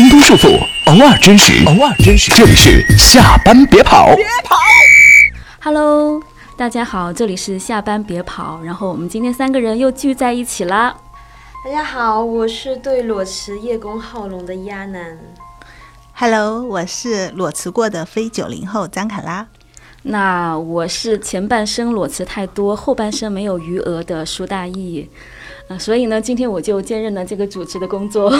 轻松束缚，偶尔真实，偶尔真实。这里是下班别跑，别跑。Hello，大家好，这里是下班别跑。然后我们今天三个人又聚在一起啦。大家好，我是对裸辞叶公好龙的亚男。Hello，我是裸辞过的非九零后张卡拉。那我是前半生裸辞太多，后半生没有余额的苏大义。啊、所以呢，今天我就兼任了这个主持的工作。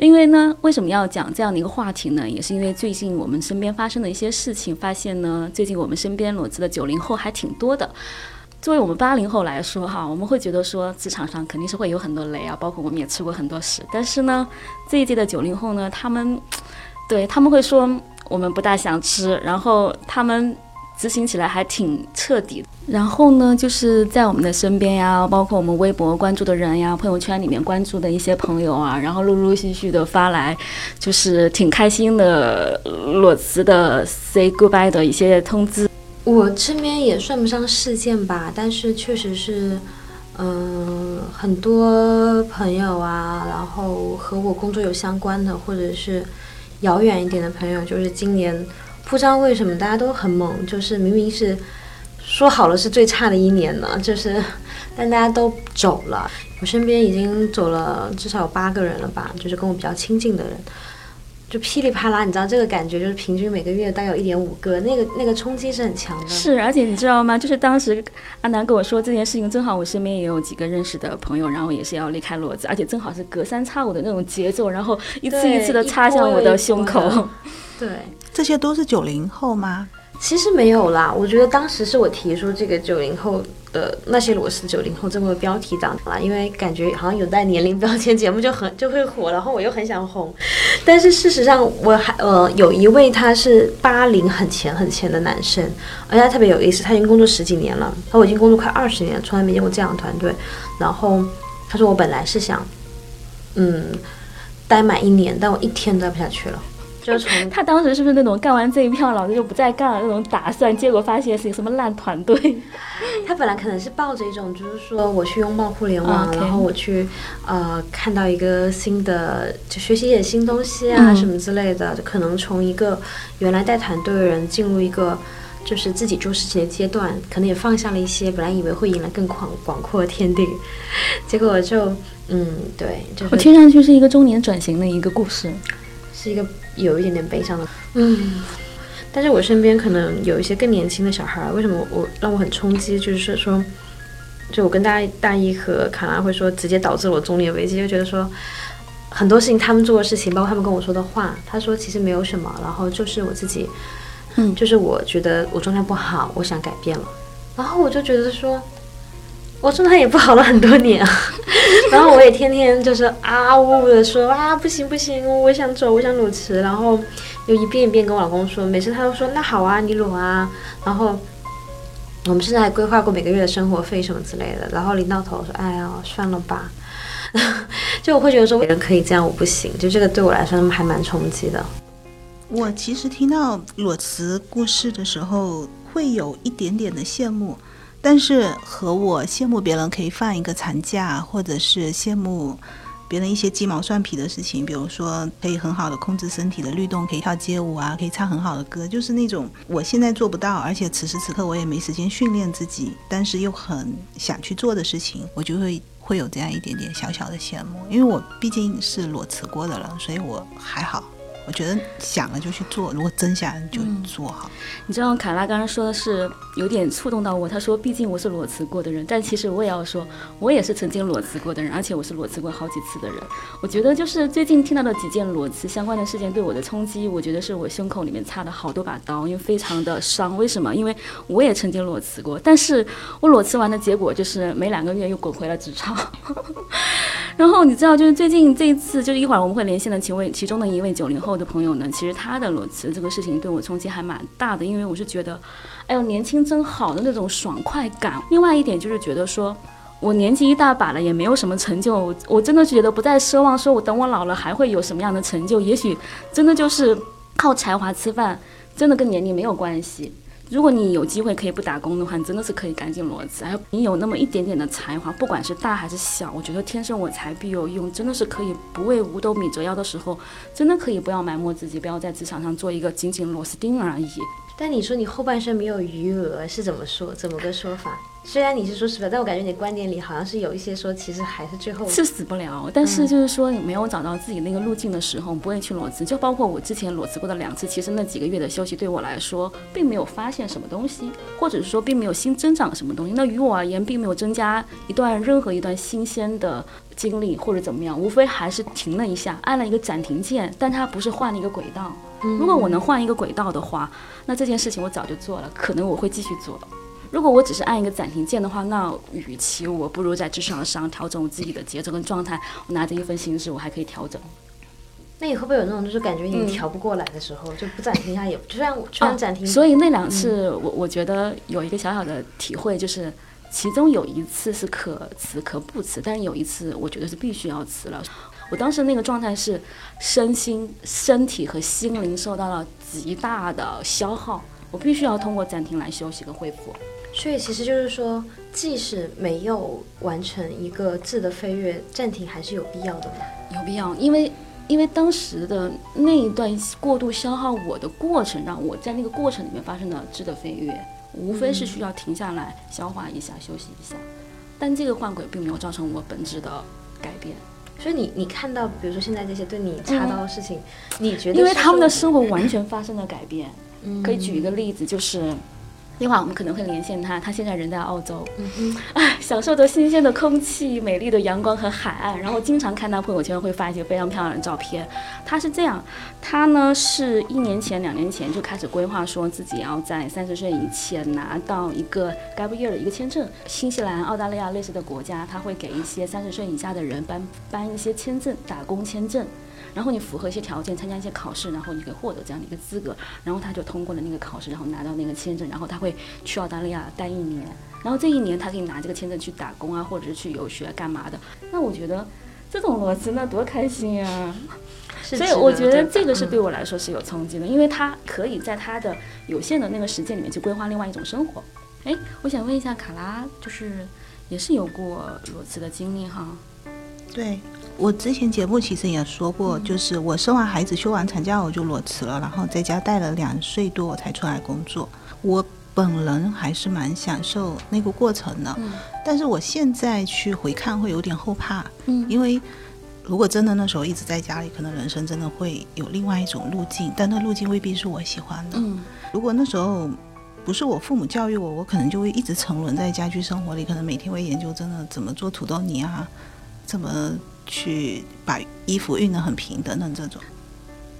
因为呢，为什么要讲这样的一个话题呢？也是因为最近我们身边发生的一些事情，发现呢，最近我们身边裸辞的九零后还挺多的。作为我们八零后来说，哈，我们会觉得说职场上肯定是会有很多雷啊，包括我们也吃过很多屎。但是呢，这一届的九零后呢，他们对他们会说我们不大想吃，然后他们执行起来还挺彻底。然后呢，就是在我们的身边呀，包括我们微博关注的人呀，朋友圈里面关注的一些朋友啊，然后陆陆续续的发来，就是挺开心的裸辞的 say goodbye 的一些通知。我这边也算不上事件吧，但是确实是，嗯、很多朋友啊，然后和我工作有相关的，或者是遥远一点的朋友，就是今年不知道为什么大家都很猛，就是明明是说好了是最差的一年呢，就是但大家都走了。我身边已经走了至少有八个人了吧，就是跟我比较亲近的人。就噼里啪啦，你知道这个感觉，就是平均每个月大概有一点五个，那个那个冲击是很强的。是，而且你知道吗？就是当时阿南跟我说这件事情，正好我身边也有几个认识的朋友，然后也是要离开裸子，而且正好是隔三差五的那种节奏，然后一次一次的插向我的胸口。对，这些都是九零后吗？其实没有啦，我觉得当时是我提出这个九零后的那些裸辞九零后这么个标题党啦，因为感觉好像有带年龄标签，节目就很 就会火，然后我又很想红，但是事实上我还呃有一位他是八零很前很前的男生，而且他特别有意思，他已经工作十几年了，他我已经工作快二十年了，从来没见过这样的团队，然后他说我本来是想嗯待满一年，但我一天待不下去了。就 从他当时是不是那种干完这一票，老子就不再干了那种打算？结果发现是一个什么烂团队？他本来可能是抱着一种，就是说我去拥抱互联网然后我去呃看到一个新的，就学习一点新东西啊、嗯什么之类的，就可能从一个原来带团队的人进入一个就是自己做事情的阶段，可能也放下了一些本来以为会迎来更广广阔的天地，结果就嗯对，就是我听上去是一个中年转型的一个故事。是一个有一点点悲伤的，嗯。但是我身边可能有一些更年轻的小孩儿，为什么我让我很冲击？就是说，就我跟大大一和卡拉会说，直接导致我中年危机，就觉得说很多事情他们做的事情，包括他们跟我说的话，他说其实没有什么，然后就是我自己，嗯就是我觉得我状态不好，我想改变了，然后我就觉得说。我状态也不好了很多年，然后我也天天就是啊呜呜的说啊不行不行，我想走，我想裸辞，然后又一遍一遍跟我老公说，每次他都说那好啊，你裸啊，然后我们甚至还规划过每个月的生活费什么之类的，然后临到头说哎呀算了吧，就我会觉得说别人可以这样，我不行，就这个对我来说还蛮冲击的。我其实听到裸辞故事的时候，会有一点点的羡慕，但是和我羡慕别人可以放一个长假，或者是羡慕别人一些鸡毛蒜皮的事情，比如说可以很好的控制身体的律动，可以跳街舞啊，可以唱很好的歌，就是那种我现在做不到，而且此时此刻我也没时间训练自己，但是又很想去做的事情，我就会。会有这样一点点小小的羡慕，因为我毕竟是裸辞过的了，所以我还好。我觉得想了就去做，如果真想就做好。你知道卡拉刚刚说的是有点触动到我，他说毕竟我是裸辞过的人，但其实我也要说，我也是曾经裸辞过的人，而且我是裸辞过好几次的人。我觉得就是最近听到的几件裸辞相关的事件对我的冲击，我觉得是我胸口里面插了好多把刀，因为非常的伤。为什么？因为我也曾经裸辞过，但是我裸辞完的结果就是没两个月又滚回了职场。然后你知道，就是最近这一次，就是一会儿我们会连线的其位其中的一位 九零后我的朋友呢，其实他的裸辞这个事情对我冲击还蛮大的，因为我是觉得，哎呦，年轻真好的那种爽快感。另外一点就是觉得说。我年纪一大把了，也没有什么成就，我真的觉得不再奢望说我等我老了还会有什么样的成就，也许真的就是靠才华吃饭，真的跟年龄没有关系。如果你有机会可以不打工的话，你真的是可以赶紧裸辞。还有你有那么一点点的才华，不管是大还是小，我觉得天生我材必有用，真的是可以不为五斗米折腰的时候，真的可以不要埋没自己，不要在职场上做一个仅仅螺丝钉而已。但你说你后半生没有余额是怎么说？怎么个说法？虽然你是说实话，但我感觉你的观点里好像是有一些说，其实还是最后是死不了。但是就是说，你没有找到自己那个路径的时候，不会去裸辞。就包括我之前裸辞过的两次，其实那几个月的休息对我来说，并没有发现什么东西，或者是说并没有新增长什么东西。那于我而言，并没有增加一段任何一段新鲜的经历或者怎么样，无非还是停了一下，按了一个暂停键，但它不是换了一个轨道。如果我能换一个轨道的话，那这件事情我早就做了，可能我会继续做。如果我只是按一个暂停键的话，那与其我不如在职场上调整我自己的节奏跟状态，我拿着一份薪资，我还可以调整。那你会不会有那种就是感觉你调不过来的时候，就不暂停一下也，就算就算暂停。所以那两次，我我觉得有一个小小的体会，就是其中有一次是可辞可不辞，但是有一次我觉得是必须要辞了。我当时那个状态是身心、身体和心灵受到了极大的消耗，我必须要通过暂停来休息和恢复。所以其实就是说，即使没有完成一个质的飞跃，暂停还是有必要的吗？有必要，因为因为当时的那一段过度消耗我的过程，让我在那个过程里面发生了质的飞跃，无非是需要停下来消化一下、休息一下，但这个换轨并没有造成我本质的改变。所以你你看到，比如说现在这些对你插刀的事情，你觉得因为他们的生活完全发生了改变。可以举一个例子，就是。一会儿我们可能会连线他，他现在人在澳洲，嗯 哎，享受着新鲜的空气、美丽的阳光和海岸，然后经常看他朋友圈会发一些非常漂亮的照片。他是这样，他呢是一年前、两年前就开始规划，说自己要在三十岁以前拿到一个 gap year 的一个签证。新西兰、澳大利亚类似的国家，他会给一些三十岁以下的人颁颁一些签证，打工签证。然后你符合一些条件，参加一些考试，然后你可以获得这样的一个资格。然后他就通过了那个考试，然后拿到那个签证，然后他会去澳大利亚待一年。然后这一年他可以拿这个签证去打工啊，或者是去游学干嘛的。那我觉得这种逻辑那多开心呀！所以我觉得这个是对我来说是有冲击的，因为他可以在他的有限的那个时间里面去规划另外一种生活。哎，我想问一下卡拉，就是也是有过裸辞的经历哈？对。我之前节目其实也说过，就是我生完孩子休完产假我就裸辞了，然后在家带了两岁多我才出来工作。我本人还是蛮享受那个过程的，但是我现在去回看会有点后怕，因为如果真的那时候一直在家里，可能人生真的会有另外一种路径，但那路径未必是我喜欢的。如果那时候不是我父母教育我，我可能就会一直沉沦在家居生活里，可能每天会研究真的怎么做土豆泥啊，怎么。去把衣服熨得很平等等这种，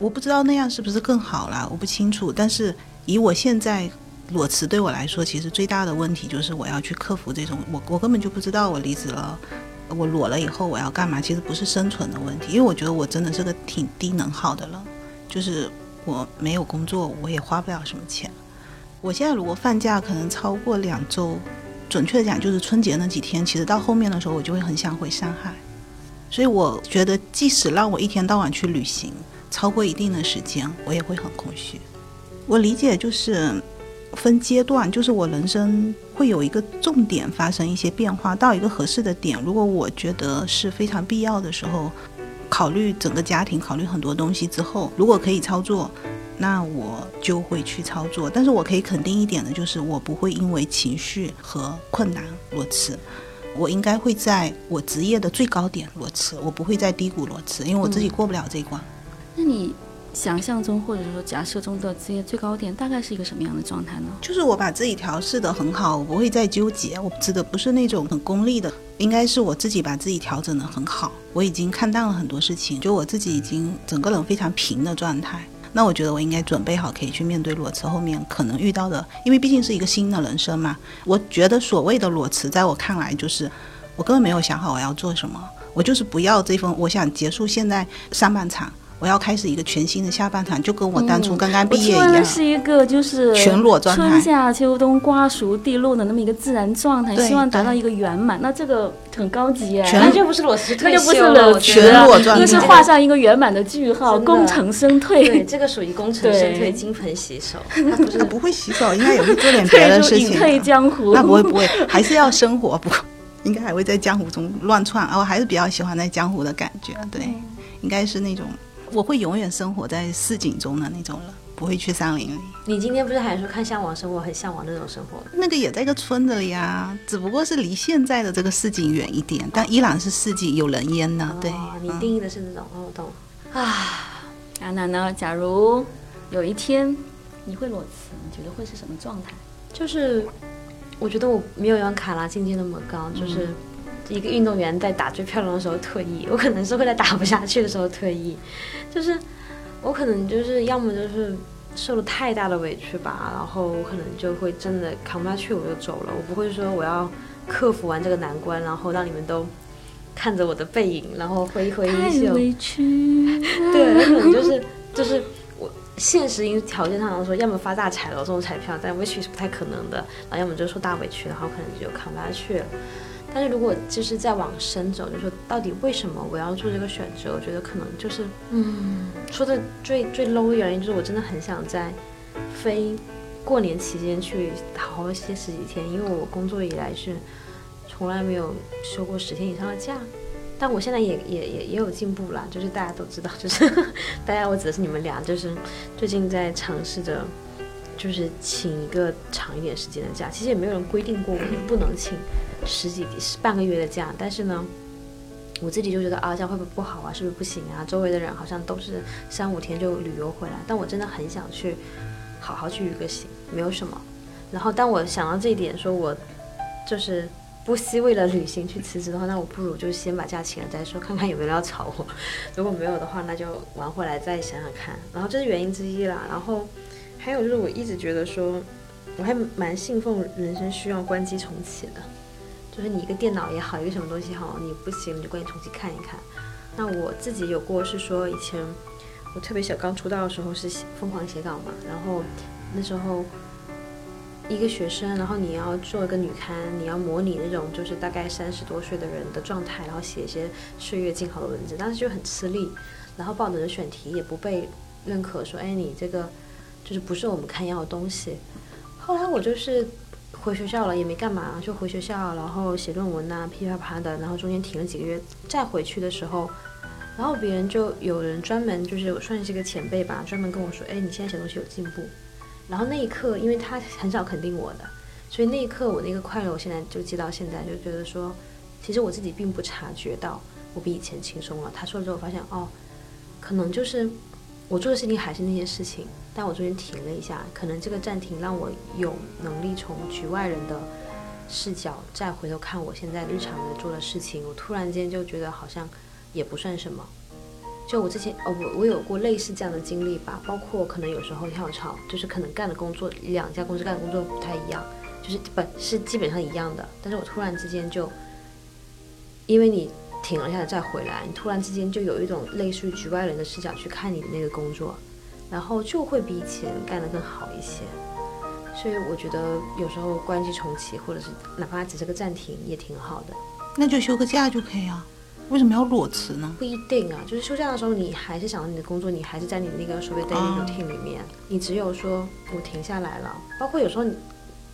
我不知道那样是不是更好啦，我不清楚。但是以我现在裸辞对我来说，其实最大的问题就是我要去克服这种，我我根本就不知道我离职了，我裸了以后我要干嘛？其实不是生存的问题，因为我觉得我真的是个挺低能耗的了，就是我没有工作，我也花不了什么钱。我现在如果放假可能超过两周，准确的讲就是春节那几天，其实到后面的时候我就会很想回上海。所以我觉得，即使让我一天到晚去旅行，超过一定的时间，我也会很空虚。我理解就是分阶段，就是我人生会有一个重点发生一些变化，到一个合适的点，如果我觉得是非常必要的时候，考虑整个家庭，考虑很多东西之后，如果可以操作，那我就会去操作。但是我可以肯定一点的就是，我不会因为情绪和困难裸辞。我应该会在我职业的最高点裸辞，我不会在低谷裸辞，因为我自己过不了这一关。那你想象中或者说假设中的职业最高点大概是一个什么样的状态呢？就是我把自己调试的很好，我不会再纠结。我指的不是那种很功利的，应该是我自己把自己调整的很好。我已经看淡了很多事情，就我自己已经整个人非常平的状态。那我觉得我应该准备好，可以去面对裸辞后面可能遇到的，因为毕竟是一个新的人生嘛。我觉得所谓的裸辞，在我看来就是，我根本没有想好我要做什么，我就是不要这份，我想结束现在上半场，我要开始一个全新的下半场，就跟我当初刚刚毕业一样。是一个就是全裸状态春夏秋冬瓜熟蒂落的那么一个自然状态，希望达到一个圆满。那这个很高级哎，全那就不是裸辞退那就不是休了冷我觉得全裸状态那是画上一个圆满的句号，功成身退对，退，这个属于功成身退、金盆洗手，那不是他不会洗手，应该也会做点别的事情隐退。江湖。那不会不会，还是要生活，不过应该还会在江湖中乱窜。啊我还是比较喜欢在江湖的感觉，对，应该是那种我会永远生活在市井中的那种人，不会去山林里。你今天不是还说看向往生活，很向往那种生活？那个也在一个村子里啊，只不过是离现在的这个市井远一点，但依然是市井有人烟呢。对，哦，你嗯定义的是那种，哦，我懂。啊，安娜呢？假如有一天你会裸辞，你觉得会是什么状态？就是我觉得我没有像卡拉境界那么高，就是一个运动员在打最漂亮的时候退役，我可能是会在打不下去的时候退役，就是我可能就是要么就是受了太大的委屈吧，然后我可能就会真的扛不下去我就走了，我不会说我要克服完这个难关，然后让你们都看着我的背影，然后挥一挥衣袖。委屈。对，那可能就是就是我现实因条件上来说，要么发大财了这种彩票，但委屈是不太可能的，然后要么就受大委屈，然后可能就扛不下去了。但是如果就是再往深走，就说到底为什么我要做这个选择？我觉得可能就是，嗯，说的最最 low 的原因就是我真的很想在非过年期间去好好歇十几天，因为我工作以来是从来没有休过十天以上的假。但我现在也也也也有进步啦，就是大家都知道，就是 大家我指的是你们俩，就是最近在尝试着，就是请一个长一点时间的假。其实也没有人规定过我 不能请十几半个月的假，但是呢，我自己就觉得啊，这样会不会不好啊？是不是不行啊？周围的人好像都是三五天就旅游回来，但我真的很想去好好去旅个行，没有什么。然后当我想到这一点，说我就是不惜为了旅行去辞职的话，那我不如就先把假请了再说，看看有没有人要炒我。如果没有的话，那就玩回来再想想看。然后这是原因之一啦。然后还有就是我一直觉得说，我还蛮信奉人生需要关机重启的。就是你一个电脑也好，一个什么东西好，你不行你就关机重启看一看。那我自己有过是说，以前我特别小刚出道的时候是疯狂写稿嘛，然后那时候一个学生，然后你要做一个女刊，你要模拟那种就是大概三十多岁的人的状态，然后写一些岁月静好的文字，当时就很吃力。然后报纸的选题也不被认可，说哎你这个就是不是我们看要的东西。后来我就是回学校了，也没干嘛，就回学校，然后写论文呐、噼啪啪的，然后中间停了几个月，再回去的时候，然后别人就有人专门就是算是一个前辈吧，专门跟我说，哎，你现在写东西有进步。然后那一刻，因为他很少肯定我的，所以那一刻我那个快乐，我现在就记到现在，就觉得说，其实我自己并不察觉到我比以前轻松了。他说了之后，发现哦，可能就是我做的事情还是那些事情，但我中间停了一下，可能这个暂停让我有能力从局外人的视角再回头看我现在日常的做的事情，我突然间就觉得好像也不算什么。就我之前，哦，我我有过类似这样的经历吧，包括可能有时候跳槽，就是可能干的工作两家公司干的工作不太一样，就是不是基本上一样的，但是我突然之间就，因为你停了下来再回来，你突然之间就有一种类似于局外人的视角去看你的那个工作，然后就会比以前干得更好一些。所以我觉得有时候关机重启，或者是哪怕只是个暂停，也挺好的。那就休个假就可以啊，为什么要裸辞呢？不一定啊，就是休假的时候，你还是想到你的工作，你还是在你那个所谓 daily 哦 routine 里面。你只有说我停下来了，包括有时候你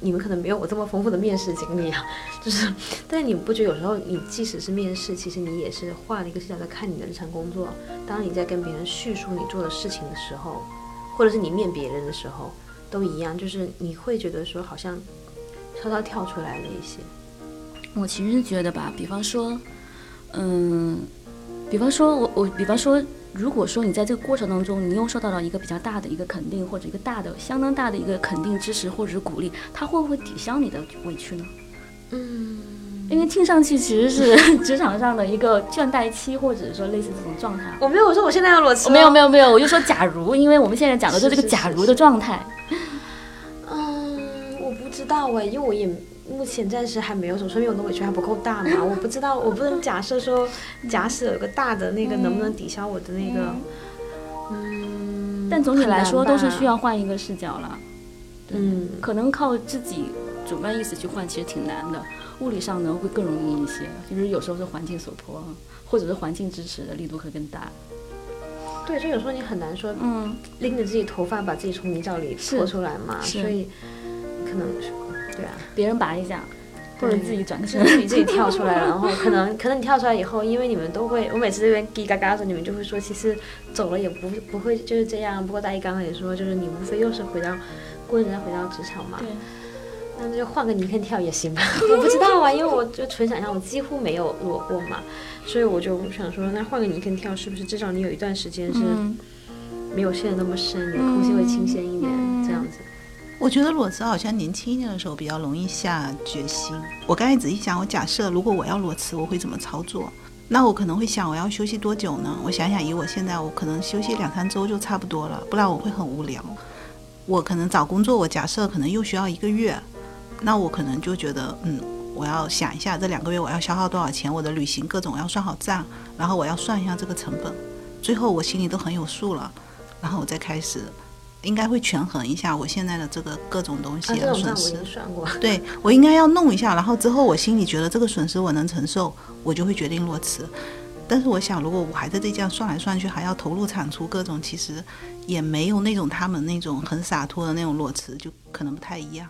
你们可能没有我这么丰富的面试经历啊，就是，但你不觉得有时候你即使是面试，其实你也是换了一个视角在看你的日常工作。当你在跟别人叙述你做的事情的时候，或者是你面别人的时候，都一样，就是你会觉得说好像稍稍跳出来了一些。我其实觉得吧，比方说，嗯，比方说我我比方说，如果说你在这个过程当中，你又受到了一个比较大的一个肯定，或者一个大的相当大的一个肯定、支持或者是鼓励，他会不会抵消你的委屈呢？嗯，因为听上去其实是职场上的一个倦怠期，或者说类似这种状态。我没有说我现在要裸辞、哦没有没有没有，我就说假如，因为我们现在讲的就是这个假如的状态。嗯，我不知道哎，因为我也目前暂时还没有什么，说明我的委屈还不够大嘛。我不知道，我不能假设说，假使有个大的那个能不能抵消我的那个。嗯，但总体来说都是需要换一个视角了。嗯，可能靠自己主观意识去换，其实挺难的。物理上呢会更容易一些，就是有时候是环境所迫，或者是环境支持的力度会更大。对，就有时候你很难说嗯，拎着自己头发把自己从泥沼里拖出来嘛，所以可能是对啊，别人拔一下，或者对自己转个身。你 自己跳出来了，然后可能可能你跳出来以后，因为你们都会，我每次这边叽嘎嘎的时候，你们就会说，其实走了也不不会就是这样。不过大一刚刚也说，就是你无非又是回到过人家回到职场嘛，对，那就换个泥坑跳也行吧。我不知道啊，因为我就纯想象，我几乎没有裸过嘛，所以我就想说，那换个泥坑跳是不是至少你有一段时间是嗯，没有陷得那么深，你的空气会清鲜一点，这样子。我觉得裸辞好像年轻一点的时候比较容易下决心。我刚才仔细想，我假设如果我要裸辞，我会怎么操作？那我可能会想，我要休息多久呢？我想想，以我现在，我可能休息两三周就差不多了，不然我会很无聊。我可能找工作，我假设可能又需要一个月，那我可能就觉得，嗯，我要想一下这两个月我要消耗多少钱，我的旅行各种我要算好账，然后我要算一下这个成本，最后我心里都很有数了，然后我再开始，应该会权衡一下我现在的这个各种东啊，西的损失。经算过。对我应该要弄一下，然后之后我心里觉得这个损失我能承受，我就会决定裸辞。但是我想，如果我还在这家算来算去，还要投入产出各种，其实也没有那种他们那种很洒脱的那种裸辞，就可能不太一样。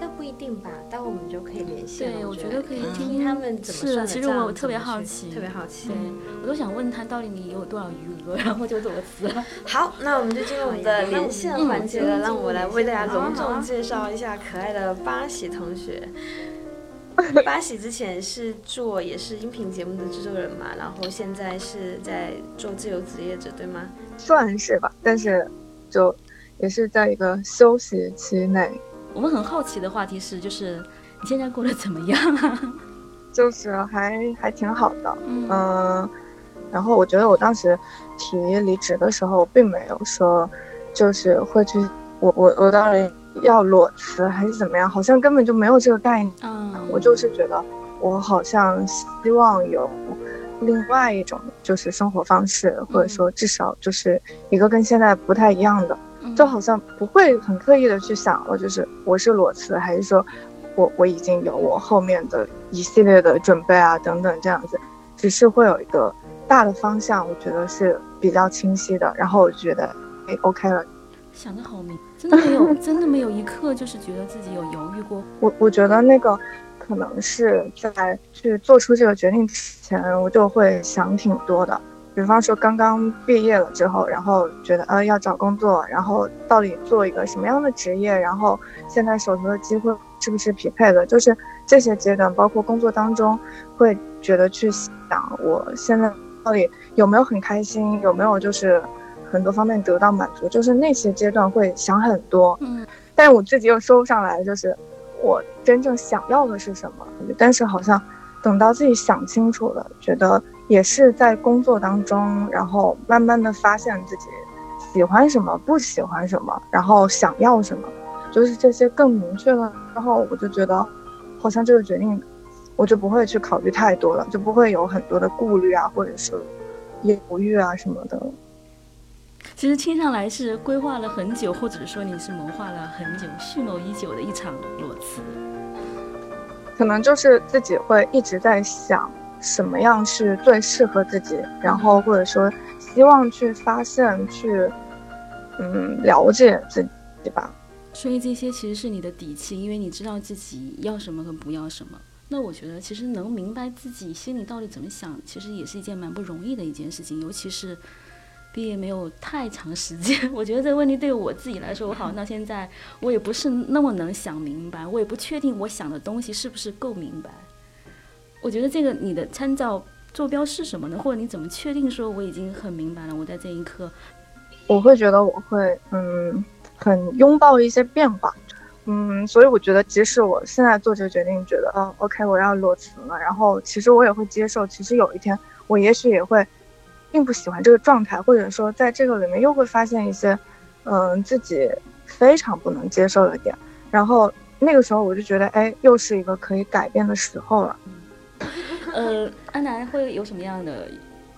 但不一定吧，待会我们就可以连线。对，我我觉得可以听听听他们怎么是，算的其实我特别好奇，特别好奇对。我都想问他到底你有多少余额，然后就裸辞了。好，那我们就进入我们的连线环节了，嗯让我来为大家隆重介绍一下可爱的八喜同学。八喜之前是做也是音频节目的制作人嘛，然后现在是在做自由职业者，对吗？算是吧，但是就也是在一个休息期内，我们很好奇的话题是，就是你现在过得怎么样啊？就是还还挺好的，嗯嗯，然后我觉得我当时提离职的时候，并没有说就是会去我我我当然要裸辞还是怎么样，好像根本就没有这个概念。嗯，我就是觉得我好像希望有另外一种就是生活方式，或者说至少就是一个跟现在不太一样的。嗯就好像不会很刻意的去想了，就是我是裸辞，还是说我我已经有我后面的一系列的准备啊等等这样子，只是会有一个大的方向，我觉得是比较清晰的。然后我觉得，哎，OK 了。想的好明，真的没有，真的没有一刻就是觉得自己有犹豫过。我我觉得那个可能是在去做出这个决定之前，我就会想挺多的。比方说刚刚毕业了之后，然后觉得呃要找工作，然后到底做一个什么样的职业，然后现在手头的机会是不是匹配的，就是这些阶段，包括工作当中，会觉得去想我现在到底有没有很开心，有没有就是很多方面得到满足，就是那些阶段会想很多。嗯，但是我自己又说不上来，就是我真正想要的是什么。但是好像等到自己想清楚了，觉得也是在工作当中，然后慢慢的发现自己喜欢什么，不喜欢什么，然后想要什么，就是这些更明确了。之后我就觉得，好像这个决定，我就不会去考虑太多了，就不会有很多的顾虑啊，或者是犹豫啊什么的。其实听上来是规划了很久，或者说你是谋划了很久、蓄谋已久的一场裸辞。可能就是自己会一直在想什么样是最适合自己，然后或者说希望去发现、去嗯了解自己吧。所以这些其实是你的底气，因为你知道自己要什么和不要什么。那我觉得其实能明白自己心里到底怎么想，其实也是一件蛮不容易的一件事情，尤其是毕业没有太长时间。我觉得这个问题对我自己来说，我好像到现在我也不是那么能想明白，我也不确定我想的东西是不是够明白。我觉得这个你的参照坐标是什么呢？或者你怎么确定说我已经很明白了？我在这一刻，我会觉得我会嗯很拥抱一些变化，嗯，所以我觉得即使我现在做这个决定，觉得哦 OK 我要裸辞了，然后其实我也会接受，其实有一天我也许也会并不喜欢这个状态，或者说在这个里面又会发现一些嗯自己非常不能接受的点，然后那个时候我就觉得哎又是一个可以改变的时候了。呃，安南会有什么样的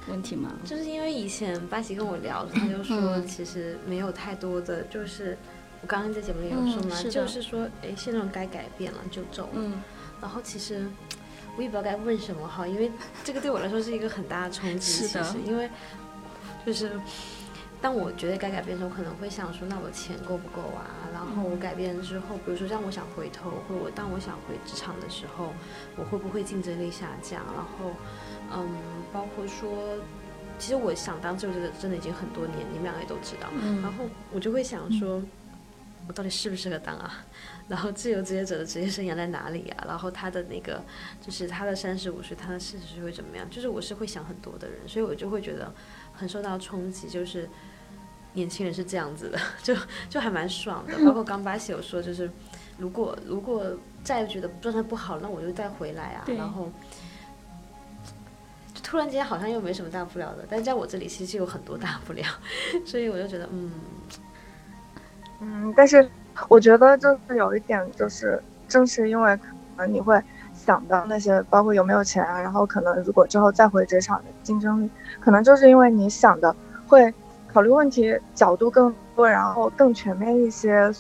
问题吗？就是因为以前巴西跟我聊，他就说嗯其实没有太多的，就是我刚刚在节目里有说嘛，嗯是就是说，哎，现状该改变了就走。嗯然后其实我也不知道该问什么好，因为这个对我来说是一个很大的冲击。是的其实因为就是当我觉得该改变的时候，可能会想说，那我钱够不够啊？然后我改变之后，比如说让我想回头，或者我当我想回职场的时候，我会不会竞争力下降？然后，嗯，包括说。其实我想当自由职者真的已经很多年，你们两个也都知道。然嗯后我就会想说，我到底适不适合当啊？然后自由职业者的职业生涯在哪里啊？然后他的那个，就是他的三十五岁，他的四十岁会怎么样？就是我是会想很多的人，所以我就会觉得很受到冲击，就是年轻人是这样子的，就就还蛮爽的。包括刚巴西有说，就是如果如果再觉得状态不好，那我就再回来啊。然后。就突然间好像又没什么大不了的，但在我这里其实有很多大不了，所以我就觉得，嗯，嗯，但是我觉得就是有一点，就是正是因为可能你会想到那些，包括有没有钱啊，然后可能如果之后再回职场的竞争力，可能就是因为你想的会考虑问题角度更多，然后更全面一些。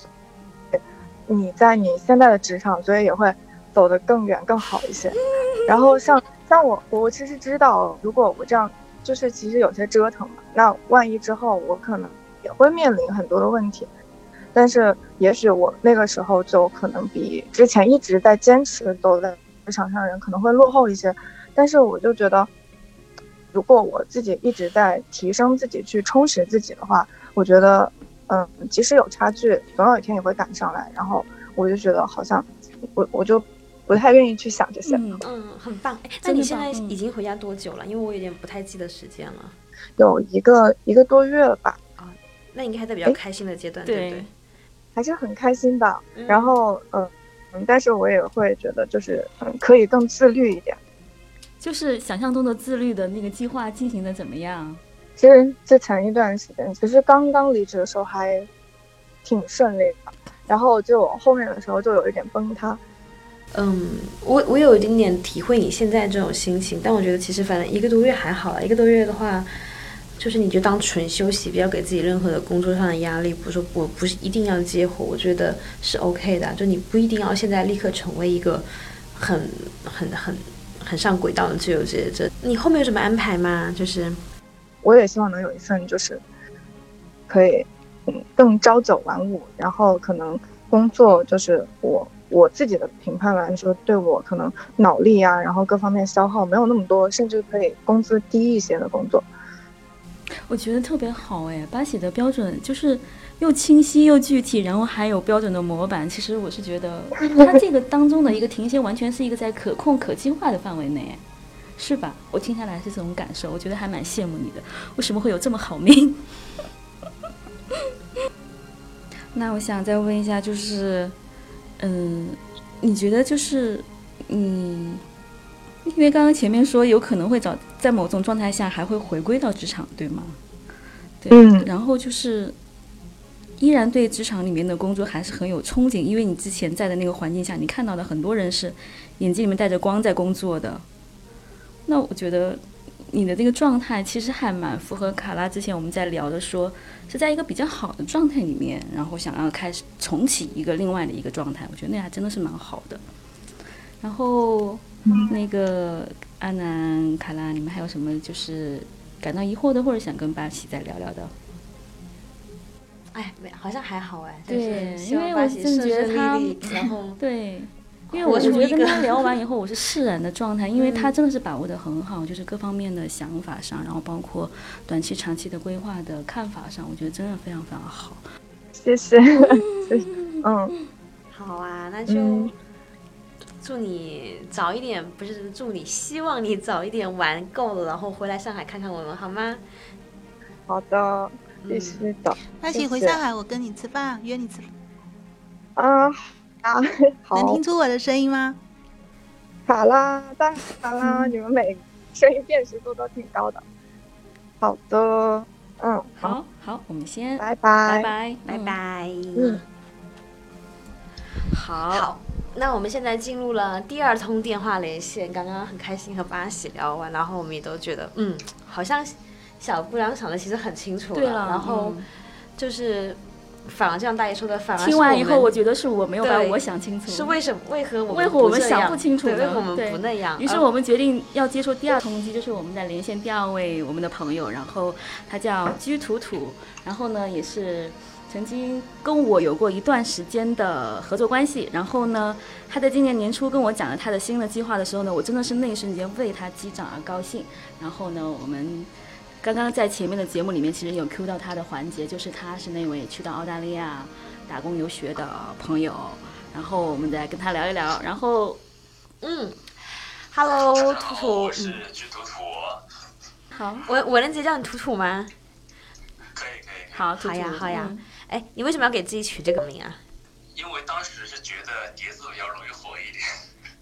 你在你现在的职场，所以也会走得更远、更好一些。然后像像我，我其实知道，如果我这样，就是其实有些折腾嘛，那万一之后我可能也会面临很多的问题。但是也许我那个时候就可能比之前一直在坚持走在场上的人可能会落后一些，但是我就觉得，如果我自己一直在提升自己，去充实自己的话，我觉得，嗯，即使有差距，总有一天也会赶上来。然后我就觉得好像我我就不太愿意去想这些。嗯，嗯，很棒。哎，那你现在已经回家多久了？因为我有点不太记得时间了。有一个一个多月了吧，啊那应该还在比较开心的阶段，对不对对？还是很开心的。嗯然后，嗯嗯，但是我也会觉得就是嗯，可以更自律一点。就是想象中的自律的那个计划进行的怎么样？其实之前一段时间，其实刚刚离职的时候还挺顺利的，然后就后面的时候就有一点崩塌。嗯，我我有一点点体会你现在这种心情，但我觉得其实反正一个多月还好啦，一个多月的话，就是你就当纯休息，不要给自己任何的工作上的压力。不是说我不是一定要接活，我觉得是 OK 的，就你不一定要现在立刻成为一个很很很很上轨道的自由职业者。你后面有什么安排吗？就是我也希望能有一份就是可以嗯更朝九晚五，然后可能工作就是我我自己的评判来说，对我可能脑力啊，然后各方面消耗没有那么多，甚至可以工资低一些的工作。我觉得特别好哎，八喜的标准就是又清晰又具体，然后还有标准的模板。其实我是觉得 它这个当中的一个停歇，完全是一个在可控可计划的范围内，是吧？我听下来是这种感受，我觉得还蛮羡慕你的。为什么会有这么好命？那我想再问一下，就是，嗯，你觉得就是，嗯，因为刚刚前面说有可能会找在某种状态下还会回归到职场，对吗？对，嗯然后就是依然对职场里面的工作还是很有憧憬，因为你之前在的那个环境下，你看到的很多人是眼睛里面带着光在工作的。那我觉得你的这个状态其实还蛮符合卡拉之前我们在聊的说，是在一个比较好的状态里面，然后想要开始重启一个另外的一个状态，我觉得那还真的是蛮好的。然后那个阿南、卡拉，你们还有什么就是感到疑惑的，或者想跟巴西再聊聊的？哎，没好像还好哎，对就是因为我巴西真的觉得顺顺他利利然后 对，因为我活出一个觉得跟他聊完以后，我是释然的状态，因为他真的是把握的很好，就是各方面的想法上，然后包括短期、长期的规划的看法上，我觉得真的非常非常好。谢谢，谢谢嗯，好啊，那就嗯祝你早一点，不是祝你，希望你早一点玩够了，然后回来上海看看我们，好吗？好的，必嗯，须的。那谢谢请回上海，我跟你吃饭，约你吃饭。啊啊，能听，出我的声音吗？好啦，当然啦，你们每个声音辨识度都挺高的。好的，嗯，好，好好，我们先拜拜拜，拜，拜嗯。拜。嗯，好，好，那我们现在进入了第二通电话连线。刚刚很开心和巴喜聊完，然后我们也都觉得，嗯，好像小姑娘想的其实很清楚对了，然后嗯就是反而这样大爷说的，反而听完以后，我觉得是我没有把对我想清楚，是为什么？为何我们为何我们想不清楚，呢为何我们对不那样？于是呃我们决定要接受第二通机，就是我们在连线第二位我们的朋友，然后他叫居土土，然后呢也是曾经跟我有过一段时间的合作关系，然后呢他在今年年初跟我讲了他的新的计划的时候呢，我真的是那一瞬间为他击掌而高兴，然后呢我们。刚刚在前面的节目里面，其实有 Q 到他的环节，就是他是那位去到澳大利亚打工游学的朋友，然后我们再跟他聊一聊，然后嗯，Hello，大家好，图图，我是好，我我能直接叫你图图吗？可以可以可以。好，兔好呀好呀嗯哎，你为什么要给自己取这个名啊？因为当时是觉得碟子比较容易火一点，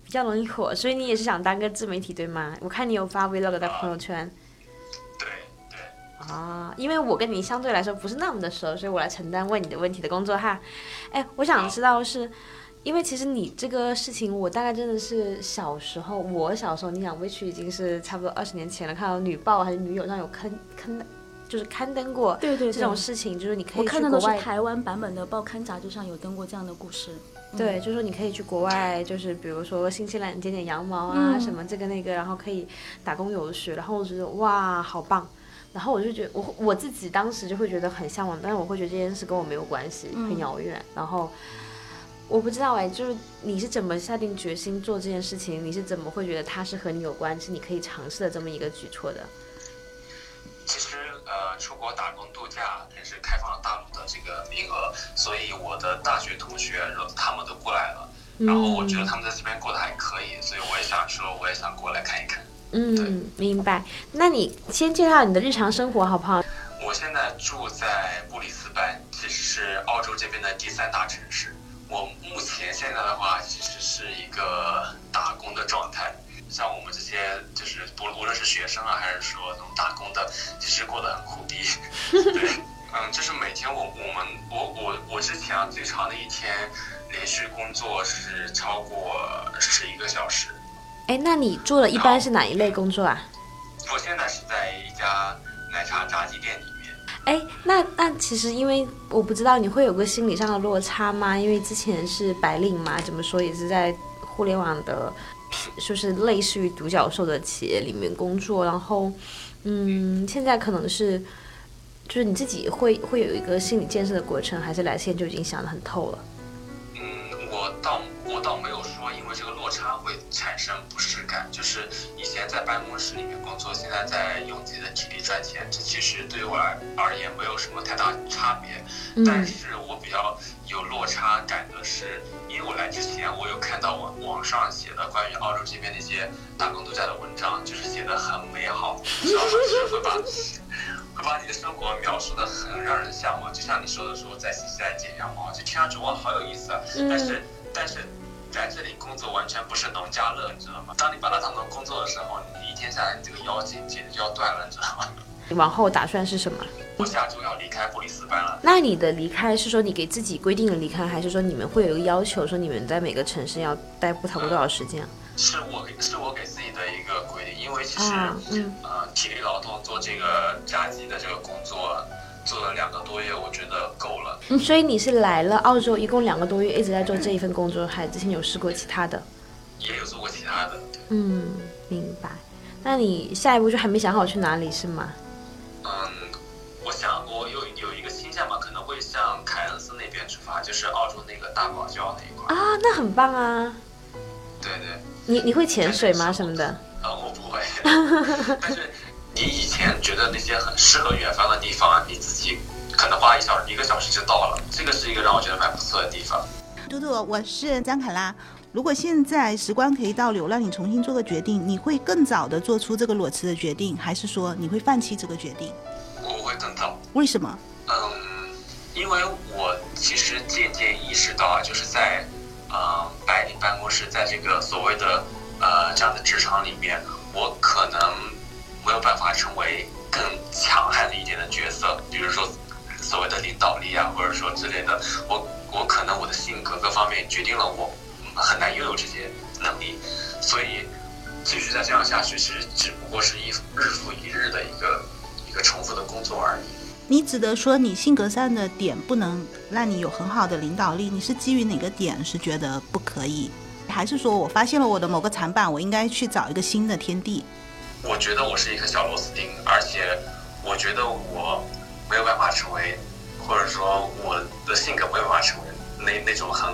比较容易火，所以你也是想当个自媒体对吗？我看你有发 vlog 在朋友圈对对。啊，因为我跟你相对来说不是那么的熟，所以我来承担问你的问题的工作哈。哎，我想知道是。因为其实你这个事情，我大概真的是小时候，我小时候，你想 which 已经是差不多二十年前了，看到女报还是女友上有刊刊，就是刊登过对对对这种事情，就是你可以去看到的是台湾版本的报刊杂志上有登过这样的故事。嗯对，就是说你可以去国外，就是比如说新西兰剪剪羊毛啊，嗯什么这个那个，然后可以打工游学，然后我觉得哇，好棒。然后我就觉得我我自己当时就会觉得很向往，但是我会觉得这件事跟我没有关系，嗯很遥远。然后我不知道哎，就是你是怎么下定决心做这件事情？你是怎么会觉得它是和你有关，是你可以尝试的这么一个举措的？呃，出国打工度假也是开放了大陆的这个名额，所以我的大学同学他们都过来了，然后我觉得他们在这边过得还可以，所以我也想说，我也想过来看一看。嗯，明白。那你先介绍你的日常生活好不好？我现在住在布里斯班，其实是澳洲这边的第三大城市。我目前现在的话，其实是一个打工的状态。像我们这些，就是不无论是学生啊，还是说那种打工的，其实过得很苦逼。对，嗯，就是每天我我们我我我之前啊，最长的一天连续工作是超过十一个小时。哎，那你做的一般是哪一类工作啊？我现在是在一家奶茶炸鸡店里面。哎，那那其实因为我不知道你会有个心理上的落差吗？因为之前是白领嘛，怎么说也是在互联网的，就是类似于独角兽的企业里面工作，然后嗯，现在可能是就是你自己会会有一个心理建设的过程，还是来现在就已经想得很透了？倒我倒没有说因为这个落差会产生不适感，就是以前在办公室里面工作，现在在用自己的体力赚钱，这其实对于我而而言没有什么太大差别。但嗯是我比较有落差感的是，因为我来之前我有看到网网上写的关于澳洲这边那些打工度假的文章，就是写的很美好，你知道吗？就是会把 会把你的生活描述的很让人向往，就像你说的说在新西兰剪羊毛，就听上去哇好有意思啊，但是但是。在这里工作完全不是农家乐，你知道吗？当你把它当做工作的时候，你一天下来，你这个腰简简直就要断了，你知道吗？你往后打算是什么？我下周要离开布里斯班了。那你的离开是说你给自己规定了离开，还是说你们会有一个要求，说你们在每个城市要待不超过多少时间啊？是我是我给自己的一个规定，因为其实、啊嗯呃体力劳动做这个炸鸡的这个工作做了两个多月，我觉得够了。嗯，所以你是来了澳洲一共两个多月，一直在做这一份工作，还之前有试过其他的？也有做过其他的，嗯，明白。那你下一步就还没想好去哪里是吗？嗯，我想我有有一个倾向嘛，可能会向凯恩斯那边出发，就是澳洲那个大堡礁那一块。啊，那很棒啊！对对，你你会潜水吗？什么的？啊，我不会，但是你以前觉得那些很适合远方的地方，你自己可能花一小时、一个小时就到了，这个是一个让我觉得蛮不错的地方。嘟嘟，我是张凯拉。如果现在时光可以倒流，让你重新做个决定，你会更早的做出这个裸辞的决定，还是说你会放弃这个决定？我会更早。为什么？嗯，因为我其实渐渐意识到啊，就是在呃白领办公室，在这个所谓的呃这样的职场里面，我可能没有办法成为更强悍一点的角色，比如说所谓的领导力啊，或者说之类的，我我可能我的性格各方面决定了我很难拥有这些能力，所以继续再这样下去，其实只不过是一日复一日的一个一个重复的工作而已。你指的说你性格上的点不能让你有很好的领导力，你是基于哪个点是觉得不可以？还是说我发现了我的某个长板，我应该去找一个新的天地？我觉得我是一颗小螺丝钉，而且我觉得我没有办法成为，或者说我的性格没有办法成为那那种很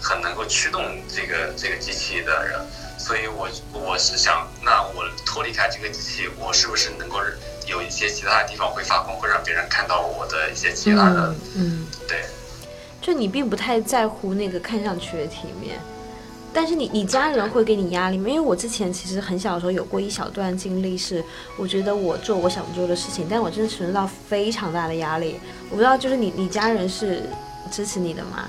很能够驱动这个这个机器的人，所以我我是想，那我脱离开这个机器，我是不是能够有一些其他的地方会发光，会让别人看到我的一些其他的，嗯，对，就你并不太在乎那个看上去的体面。但是你你家人会给你压力吗？因为我之前其实很小的时候有过一小段经历，是我觉得我做我想做的事情，但我真的承受到非常大的压力。我不知道，就是你你家人是支持你的吗？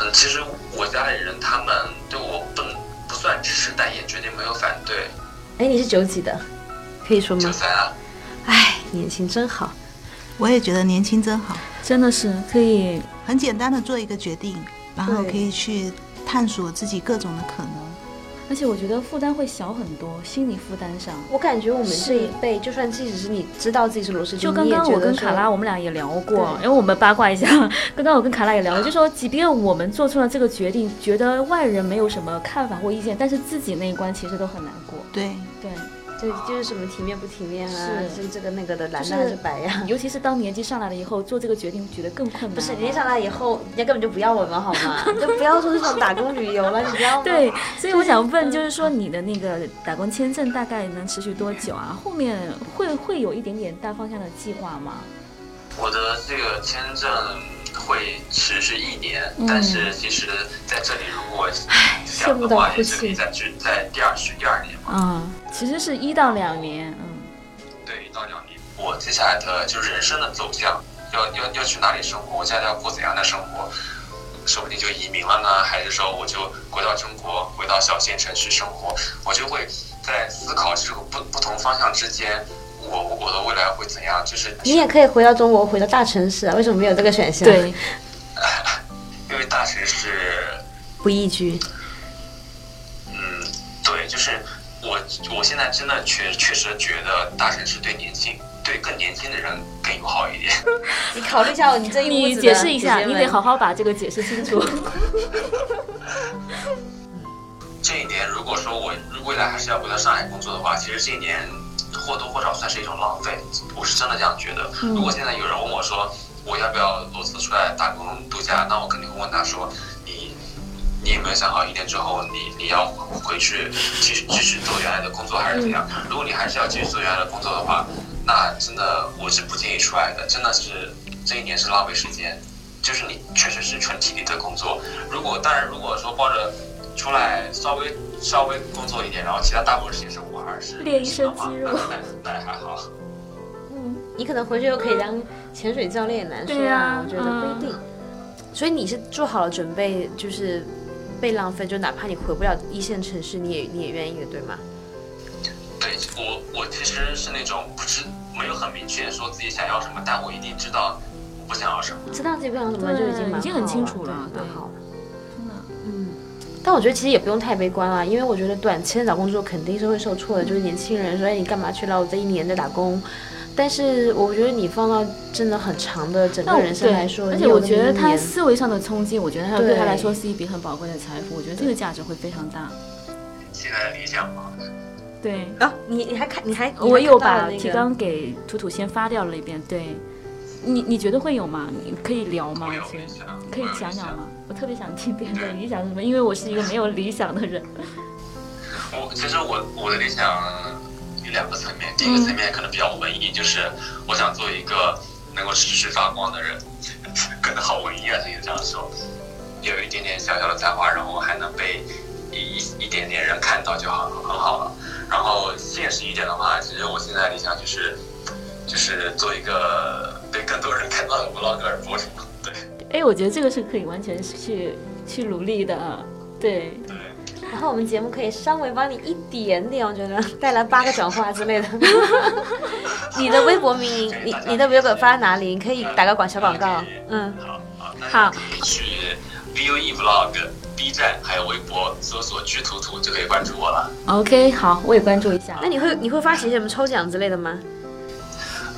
嗯，其实我家里人他们对我不不算支持，但也绝对没有反对。哎，你是九几的？可以说吗？九三啊。哎，年轻真好。我也觉得年轻真好，真的是可以很简单的做一个决定，然后可以去。探索自己各种的可能，而且我觉得负担会小很多，心理负担上。我感觉我们这一辈，就算即使是你知道自己是螺丝钉，就刚刚我跟卡拉我们俩也聊过，因为我们八卦一下。刚刚我跟卡拉也聊过，就说即便我们做出了这个决定，觉得外人没有什么看法或意见，但是自己那一关其实都很难过。对对。就就是什么体面不体面啊，是这个那个的，蓝的还是白呀？尤其是当年纪上来了以后，做这个决定觉得更困难。不是年纪上来以后，人家根本就不要我们好吗？就不要说这种打工旅游了，你知道吗？对，所以我想问，就是说你的那个打工签证大概能持续多久啊？后面会会有一点点大方向的计划吗？我的这个签证。会持续一年，但是其实在这里如果想的话，也是可以在去在第二续第二年嘛。嗯，其实是一到两年，嗯。对，一到两年。我接下来的就是人生的走向，要要要去哪里生活？我接下来要过怎样的生活？说不定就移民了呢，还是说我就回到中国，回到小县城去生活？我就会在思考这个不不同方向之间。我我的未来会怎样？就是你也可以回到中国，回到大城市啊？为什么没有这个选项？对，因为大城市不宜居。嗯，对，就是我我现在真的确确实觉得大城市对年轻对更年轻的人更友好一点。你考虑一下，你这一你解释一下，你得好好把这个解释清楚。这一年，如果说我未来还是要回到上海工作的话，其实这一年。或多或少算是一种浪费，我是真的这样觉得。如果现在有人问我说我要不要裸辞出来打工度假，那我肯定会问他说你你有没有想好一年之后你你要回去继续继续做原来的工作还是怎样？如果你还是要继续做原来的工作的话，那真的我是不建议出来的，真的是这一年是浪费时间，就是你确实是纯体力的工作。如果当然如果说抱着出来稍微稍微工作一点，然后其他大部分时间是玩儿，是练一身肌肉，那那还好。嗯，你可能回去又可以当潜水教练也，难说啊，我觉得不一定。所以你是做好了准备，就是被浪费，就哪怕你回不了一线城市，你也你也愿意的，对吗？对我，我其实是那种不知没有很明确说自己想要什么，但我一定知道我不想要什么。知道自己不想什么就已经已经很清楚了，对好。但我觉得其实也不用太悲观啊，因为我觉得短期的找工作肯定是会受挫的。就是年轻人说：“哎，你干嘛去了？我这一年在打工。”但是我觉得你放到真的很长的整个人生来说，而且我觉得他思维上的冲击，我觉得他对他来说是一笔很宝贵的财富。我觉得这个价值会非常大。现在的理想吗？对啊，你你还看你还我有把提纲给图图先发掉了一遍。对，你你觉得会有吗？你可以聊吗？先可以讲讲吗？我特别想听别人的理想是什么，因为我是一个没有理想的人。我其实我我的理想有两个层面，第一个层面可能比较文艺，就是我想做一个能够持续发光的人，可能好文艺啊，可以这样说。有一点点小小的才华，然后还能被一一点点人看到就好，很好了。然后现实一点的话，其实我现在理想就是就是做一个被更多人看到的 vlog 博主。哎，我觉得这个是可以完全去去努力的，对对。然后我们节目可以稍微帮你一点点，我觉得带来八个转化之类的。你的微博名，你 你的微博发在哪里？你可以打个广小广告。嗯，好，好。去 V O E Vlog B B 站还有微博搜索“居图图”就可以关注我了。OK，好，我也关注一下。那你会你会发起什么抽奖之类的吗？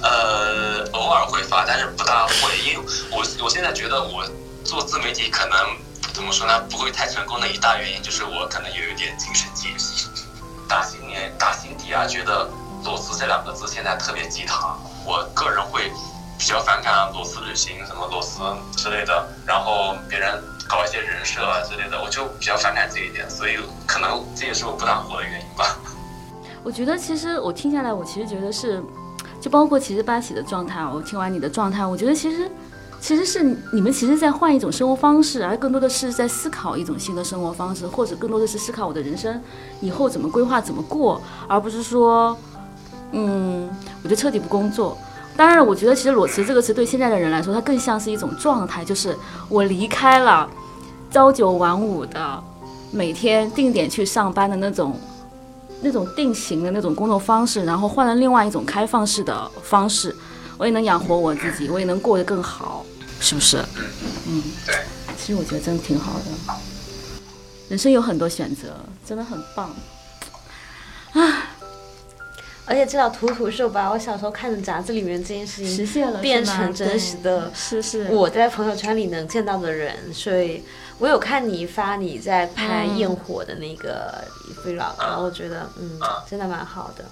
呃，偶尔会发，但是不大会，因为我我现在觉得我做自媒体可能怎么说呢，不会太成功的一大原因就是我可能有一点精神洁癖，打心年打心底啊，觉得裸辞这两个字现在特别鸡汤，我个人会比较反感裸辞旅行什么裸辞之类的，然后别人搞一些人设啊之类的，我就比较反感这一点，所以可能这也是我不大火的原因吧。我觉得其实我听下来，我其实觉得是，就包括其实八喜的状态，我听完你的状态，我觉得其实其实是你们其实在换一种生活方式，而更多的是在思考一种新的生活方式，或者更多的是思考我的人生以后怎么规划、怎么过，而不是说，嗯，我就彻底不工作。当然，我觉得其实裸辞这个词对现在的人来说，它更像是一种状态，就是我离开了朝九晚五的每天定点去上班的那种。那种定型的那种工作方式，然后换了另外一种开放式的方式，我也能养活我自己，我也能过得更好，是不是？嗯，对。其实我觉得真的挺好的，人生有很多选择，真的很棒。啊而且这道图图是我把我小时候看的杂志里面这件事情实现了，变成真实的，是是。我在朋友圈里能见到的人，所以我有看你发你在拍嗯焰火的那个 vlog，、然后我觉得嗯，真的蛮好的。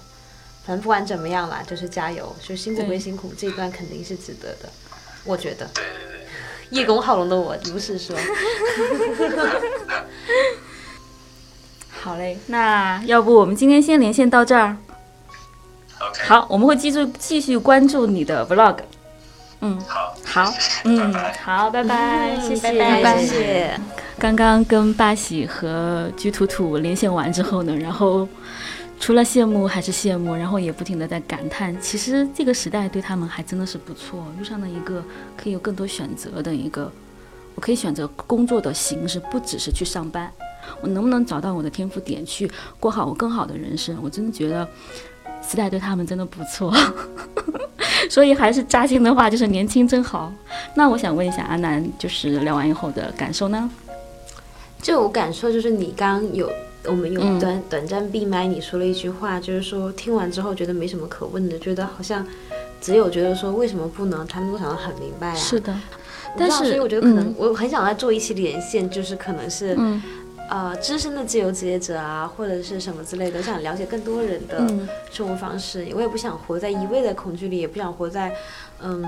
反正不管怎么样啦，就是加油，就辛苦归辛苦，这一段肯定是值得的，我觉得。对对对。叶公好龙的我如是说。好嘞，那要不我们今天先连线到这儿。好，我们会继续继续关注你的 vlog。嗯，好，好，谢谢嗯拜拜，好，拜拜，谢谢，拜拜，谢谢。刚刚跟八喜和居土土连线完之后呢，然后除了羡慕还是羡慕，然后也不停的在感叹，其实这个时代对他们还真的是不错，遇上了一个可以有更多选择的一个，我可以选择工作的形式，不只是去上班，我能不能找到我的天赋点去过好我更好的人生？我真的觉得时代对他们真的不错。所以还是扎心的话，就是年轻真好。那我想问一下阿南，就是聊完以后的感受呢？就我感受就是你刚刚有我们有嗯短、短暂闭麦，你说了一句话，就是说听完之后觉得没什么可问的，觉得好像只有觉得说为什么不能，他们都想得很明白啊。是的，但是所以我觉得可能、嗯我很想再做一期连线，就是可能是、嗯呃资深的自由职业者啊，或者是什么之类的，想了解更多人的嗯生活方式。我也不想活在一味的恐惧里，也不想活在嗯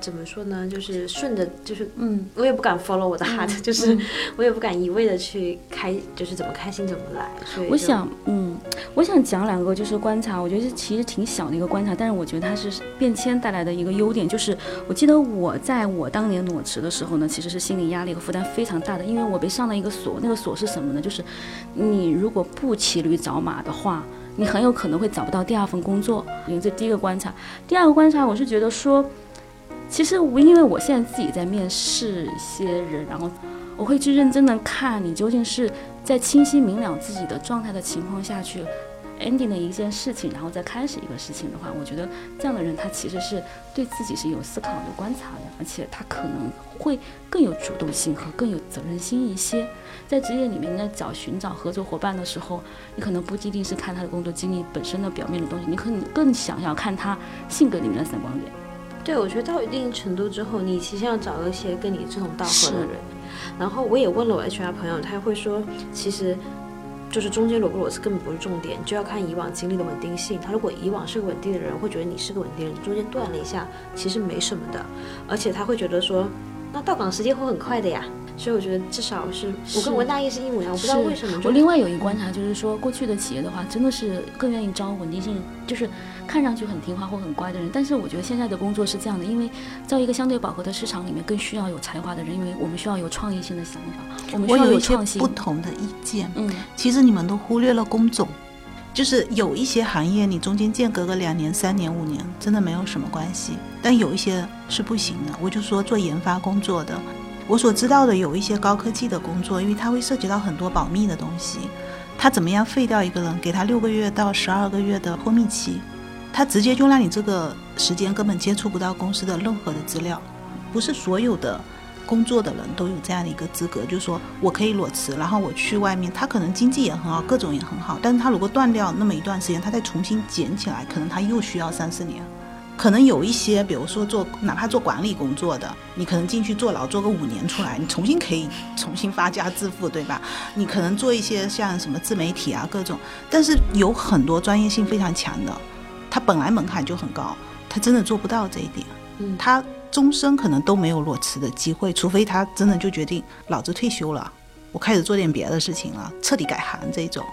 怎么说呢，就是顺着就是嗯我也不敢 follow 我的 heart，、就是我也不敢一味的去开，就是怎么开心怎么来。所以我想，嗯，我想讲两个就是观察，我觉得是其实挺小的一个观察，但是我觉得它是变迁带来的一个优点，就是我记得我在我当年裸辞的时候呢，其实是心理压力和负担非常大的，因为我被上了一个锁，那个锁是什么呢？就是你如果不骑驴找马的话。你很有可能会找不到第二份工作，这第一个观察。第二个观察，我是觉得说，其实我因为我现在自己在面试一些人，然后我会去认真的看你究竟是在清晰明了自己的状态的情况下去 ending 的一件事情，然后再开始一个事情的话，我觉得这样的人他其实是对自己是有思考、有观察的，而且他可能会更有主动性和更有责任心一些。在职业里面，在找寻找合作伙伴的时候，你可能不一定是看他的工作经历本身的表面的东西，你可能更想要看他性格里面的闪光点。对，我觉得到一定程度之后，你其实要找一些跟你志同道合的人。然后我也问了我 HR 朋友，他会说，其实就是中间裸不裸辞根本不是重点，就要看以往经历的稳定性。他如果以往是个稳定的人，会觉得你是个稳定人，中间断了一下，其实没什么的。而且他会觉得说，那到岗时间会很快的呀。所以我觉得至少是我跟文大爷是一模一样，我不知道为什么我另外有一个观察，就是说过去的企业的话，真的是更愿意招稳定性，就是看上去很听话或很乖的人。但是我觉得现在的工作是这样的，因为在一个相对饱和的市场里面，更需要有才华的人，因为我们需要有创意性的想法，我们需要有创新不。同的意见。嗯，其实你们都忽略了工种，就是有一些行业你中间间隔个两年、三年、五年，真的没有什么关系。但有一些是不行的。我就说做研发工作的，我所知道的有一些高科技的工作，因为它会涉及到很多保密的东西。他怎么样废掉一个人，给他六个月到十二个月的脱密期，他直接就让你这个时间根本接触不到公司的任何的资料。不是所有的工作的人都有这样的一个资格，就是说我可以裸辞，然后我去外面，他可能经济也很好，各种也很好，但是他如果断掉那么一段时间，他再重新捡起来，可能他又需要三四年。可能有一些，比如说做哪怕做管理工作的，你可能进去坐牢做个五年出来，你重新可以重新发家致富，对吧？你可能做一些像什么自媒体啊各种，但是有很多专业性非常强的，他本来门槛就很高，他真的做不到这一点，嗯他终身可能都没有裸辞的机会，除非他真的就决定老子退休了，我开始做点别的事情了，彻底改行这种，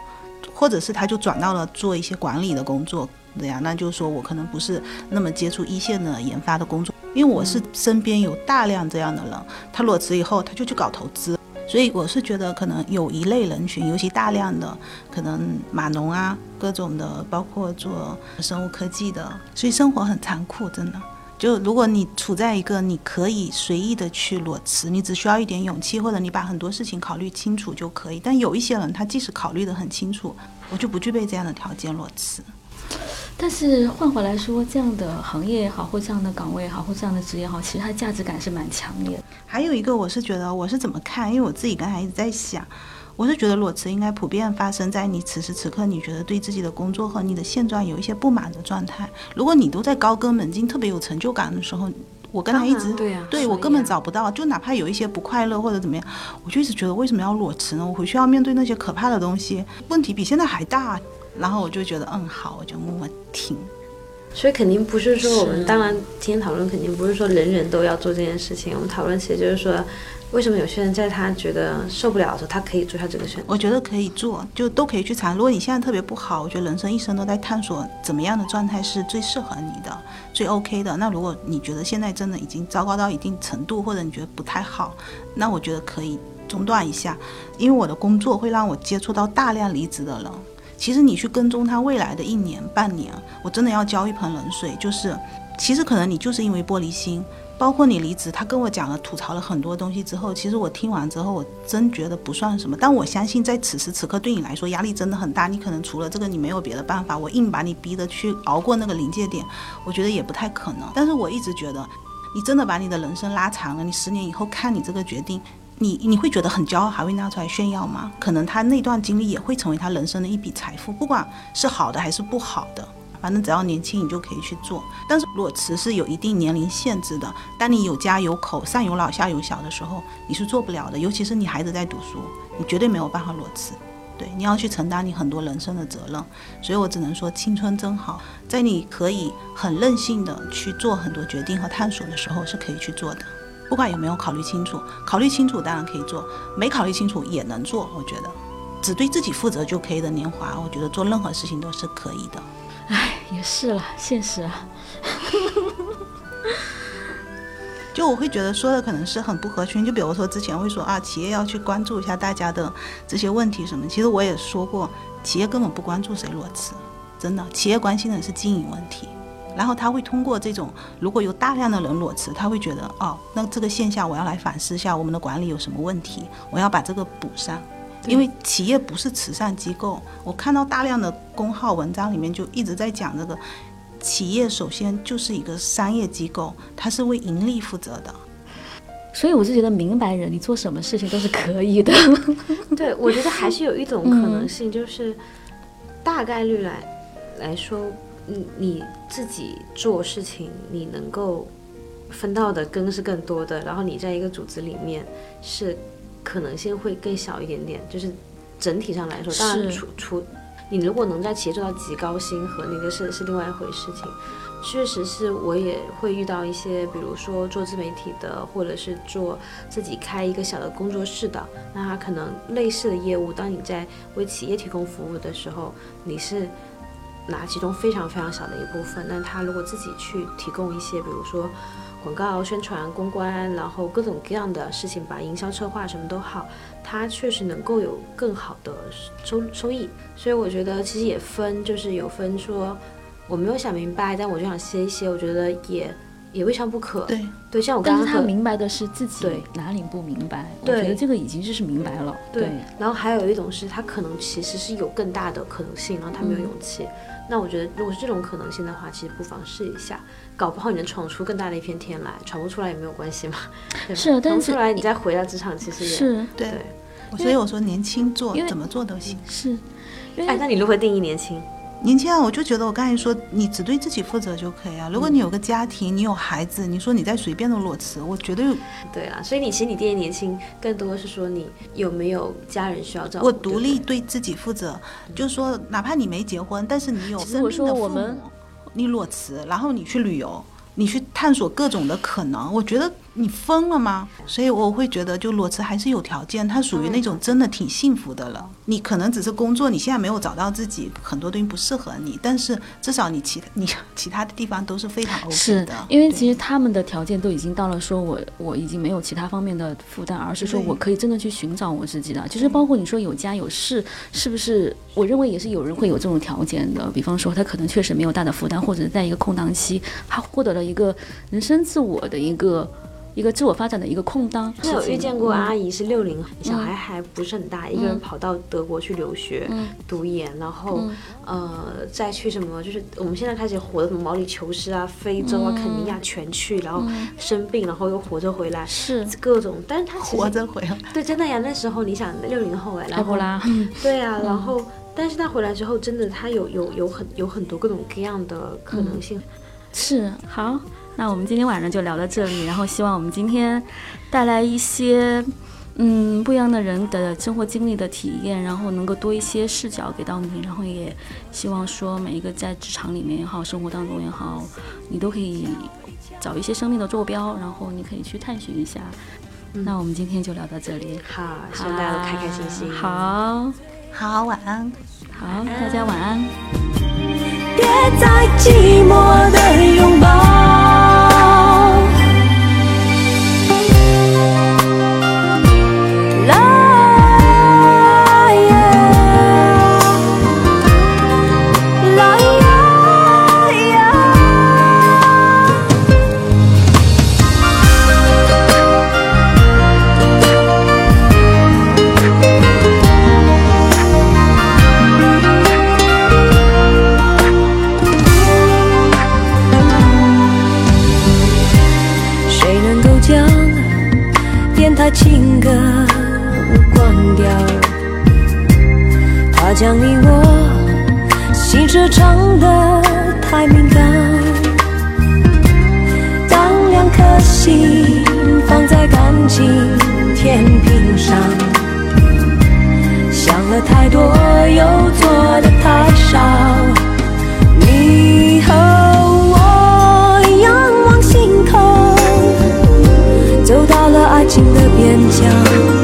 或者是他就转到了做一些管理的工作。对呀，那就是说我可能不是那么接触一线的研发的工作，因为我是身边有大量这样的人，他裸辞以后他就去搞投资，所以我是觉得可能有一类人群，尤其大量的可能码农啊，各种的，包括做生物科技的，所以生活很残酷，真的。就如果你处在一个你可以随意的去裸辞，你只需要一点勇气，或者你把很多事情考虑清楚就可以。但有一些人，他即使考虑的很清楚，我就不具备这样的条件裸辞。但是换回来说，这样的行业也好，或这样的岗位也好，或这样的职业也好，其实它价值感是蛮强烈的。还有一个，我是觉得我是怎么看，因为我自己刚才一直在想，我是觉得裸辞应该普遍发生在你此时此刻你觉得对自己的工作和你的现状有一些不满的状态。如果你都在高歌猛进、特别有成就感的时候，我刚才一直对呀、对我根本找不到，就哪怕有一些不快乐或者怎么样，我就一直觉得为什么要裸辞呢？我回去要面对那些可怕的东西，问题比现在还大。然后我就觉得，嗯，好，我就默默听。所以肯定不是说我们当然今天讨论肯定不是说人人都要做这件事情，我们讨论其实就是说，为什么有些人在他觉得受不了的时候，他可以做下这个选择。我觉得可以做，就都可以去尝。如果你现在特别不好，我觉得人生一生都在探索怎么样的状态是最适合你的、最 OK 的。那如果你觉得现在真的已经糟糕到一定程度，或者你觉得不太好，那我觉得可以中断一下，因为我的工作会让我接触到大量离职的人。其实你去跟踪他未来的一年半年，我真的要浇一盆冷水。就是，其实可能你就是因为玻璃心，包括你离职，他跟我讲了吐槽了很多东西之后，其实我听完之后，我真觉得不算什么。但我相信在此时此刻对你来说压力真的很大，你可能除了这个你没有别的办法，我硬把你逼得去熬过那个临界点，我觉得也不太可能。但是我一直觉得，你真的把你的人生拉长了，你十年以后看你这个决定。你你会觉得很骄傲，还会拿出来炫耀吗？可能他那段经历也会成为他人生的一笔财富，不管是好的还是不好的，反正只要年轻，你就可以去做。但是裸辞是有一定年龄限制的，当你有家有口、上有老下有小的时候，你是做不了的。尤其是你孩子在读书，你绝对没有办法裸辞。对，你要去承担你很多人生的责任。所以我只能说，青春真好，在你可以很任性的去做很多决定和探索的时候，是可以去做的。不管有没有考虑清楚，考虑清楚当然可以做，没考虑清楚也能做。我觉得，只对自己负责就可以的年华，我觉得做任何事情都是可以的。唉，也是了，现实啊。就我会觉得说的可能是很不合群，就比如说之前会说啊，企业要去关注一下大家的这些问题什么。其实我也说过，企业根本不关注谁裸辞，真的，企业关心的是经营问题。然后他会通过这种，如果有大量的人裸辞，他会觉得哦，那这个现象我要来反思一下我们的管理有什么问题，我要把这个补上。因为企业不是慈善机构，我看到大量的公号文章里面就一直在讲这个，企业首先就是一个商业机构，它是为盈利负责的。所以我是觉得明白人，你做什么事情都是可以的。对，我觉得还是有一种可能性，就是大概率来来说，你你自己做事情，你能够分到的羹是更多的，然后你在一个组织里面是可能性会更小一点点，就是整体上来说，当然除除你如果能在企业做到极高薪和那个是是另外一回事情。确实是我也会遇到一些，比如说做自媒体的，或者是做自己开一个小的工作室的，那他可能类似的业务，当你在为企业提供服务的时候，你是拿其中非常非常小的一部分，那他如果自己去提供一些，比如说广告宣传、公关，然后各种各样的事情，把营销策划什么都好，他确实能够有更好的收收益。所以我觉得其实也分，就是有分说。我没有想明白，但我就想歇一歇。我觉得也也未尝不可。对对，像我刚但是他明白的是自己对哪里不明白，我觉得这个已经就是明白了。对，然后还有一种是他可能其实是有更大的可能性，然后他没有勇气。那我觉得，如果是这种可能性的话，其实不妨试一下，搞不好你能闯出更大的一片天来。闯不出来也没有关系嘛，对吧是但是闯不出来你再回到职场，其实也是对对。所以我说年轻做怎么做都行。是，因哎，那你如何定义年轻？年轻啊，我就觉得我刚才说，你只对自己负责就可以啊。如果你有个家庭，你有孩子，你说你在随便的裸辞，我绝对对啦，所以你其实你爹年轻，更多的是说你有没有家人需要照顾。我独立对自己负责，就是说，哪怕你没结婚，但是你有生病的父说我们母，你裸辞，然后你去旅游，你去探索各种的可能，我觉得你疯了吗？所以我会觉得，就裸辞还是有条件，他属于那种真的挺幸福的了。你可能只是工作，你现在没有找到自己，很多东西不适合你，但是至少你其你其他的地方都是非常 OK 是的。因为其实他们的条件都已经到了，说我我已经没有其他方面的负担，而是说我可以真的去寻找我自己的。其实包括你说有家有室，是不是？我认为也是有人会有这种条件的。比方说他可能确实没有大的负担，或者在一个空档期，他获得了一个人生自我的一个一个自我发展的一个空档。那有遇见过嗯阿姨是六零，小孩还不是很大，一个人跑到德国去留学、嗯读研，然后、呃再去什么，就是我们现在开始火的什么毛里求斯啊、非洲啊、嗯肯尼亚全去，然后生病，然后又活着回来，是各种。但是他活着回来，对，真的呀，那时候你想六零后哎，然后埃博拉，对啊，然后但是他回来之后，真的他有有有很有很多各种各样的可能性。是好，那我们今天晚上就聊到这里，然后希望我们今天带来一些嗯不一样的人的生活经历的体验，然后能够多一些视角给到你，然后也希望说每一个在职场里面也好，生活当中也好，你都可以找一些生命的坐标，然后你可以去探寻一下。那我们今天就聊到这里，好，希望大家都开开心心。好，好，晚安。好，大家晚安。别再寂寞的拥抱。情的边疆。